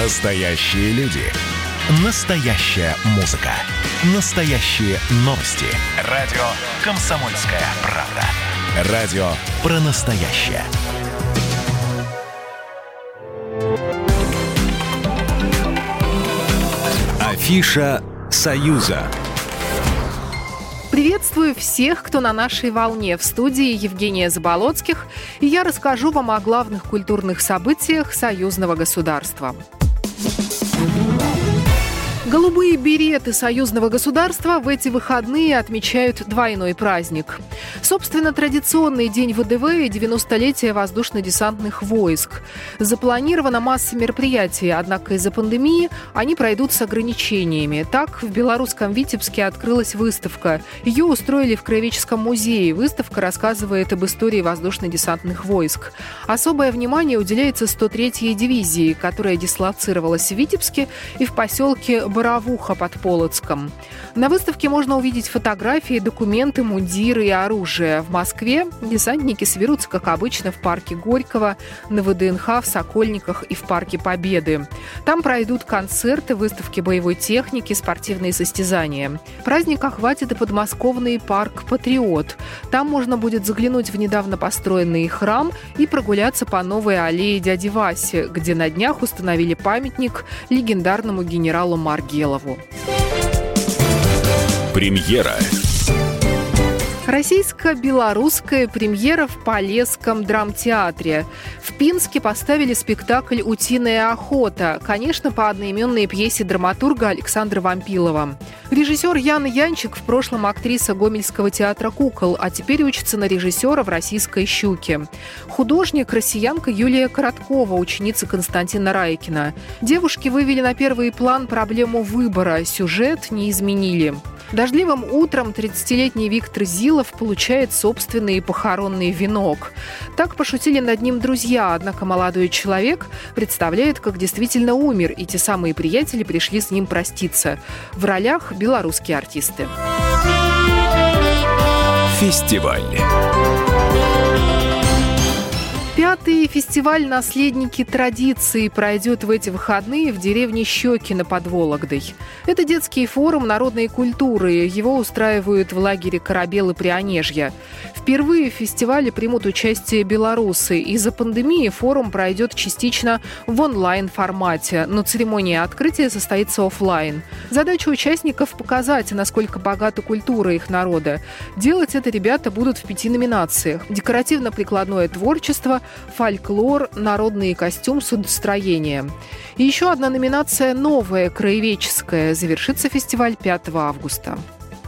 Настоящие люди. Настоящая музыка. Настоящие новости. Радио «Комсомольская правда». Радио про настоящее. Афиша «Союза». Приветствую всех, кто на нашей волне. В студии Евгения Заболоцких. И я расскажу вам о главных культурных событиях союзного государства. Голубые береты союзного государства в эти выходные отмечают двойной праздник. Собственно, традиционный день ВДВ и 90-летие воздушно-десантных войск. Запланирована масса мероприятий, однако из-за пандемии они пройдут с ограничениями. Так, в белорусском Витебске открылась выставка. Ее устроили в Краеведческом музее. Выставка рассказывает об истории воздушно-десантных войск. Особое внимание уделяется 103-й дивизии, которая дислоцировалась в Витебске и в поселке Боровуха под Полоцком. На выставке можно увидеть фотографии, документы, мундиры и оружие. В Москве десантники соберутся, как обычно, в парке Горького, на ВДНХ, в Сокольниках и в парке Победы. Там пройдут концерты, выставки боевой техники, спортивные состязания. Праздник охватит и подмосковный парк «Патриот». Там можно будет заглянуть в недавно построенный храм и прогуляться по новой аллее дяди Васи, где на днях установили памятник легендарному генералу Маргелову. Гелову. Премьера. Российско-белорусская премьера в Полесском драмтеатре. В Пинске поставили спектакль «Утиная охота», конечно, по одноименной пьесе драматурга Александра Вампилова. Режиссер Яна Янчик в прошлом актриса Гомельского театра «Кукол», а теперь учится на режиссера в «Российской щуке». Художник – россиянка Юлия Короткова, ученица Константина Райкина. Девушки вывели на первый план проблему выбора, сюжет не изменили. Дождливым утром 30-летний Виктор Зилов получает собственный похоронный венок. Так пошутили над ним друзья, однако молодой человек представляет, как действительно умер, и те самые приятели пришли с ним проститься. В ролях белорусские артисты. Фестиваль. Фестиваль «Наследники традиции» пройдет в эти выходные в деревне Щекино под Вологдой. Это детский форум народной культуры. Его устраивают в лагере «Корабелы Прионежья». Впервые в фестивале примут участие белорусы. Из-за пандемии форум пройдет частично в онлайн-формате, но церемония открытия состоится офлайн. Задача участников – показать, насколько богата культура их народа. Делать это ребята будут в пяти номинациях. Декоративно-прикладное творчество, фольклор, народный костюм, судостроение. И еще одна номинация «Новая краеведческая». Завершится фестиваль 5 августа.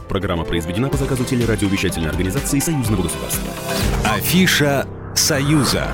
Программа произведена по заказу телерадиовещательной организации Союзного государства. Афиша «Союза».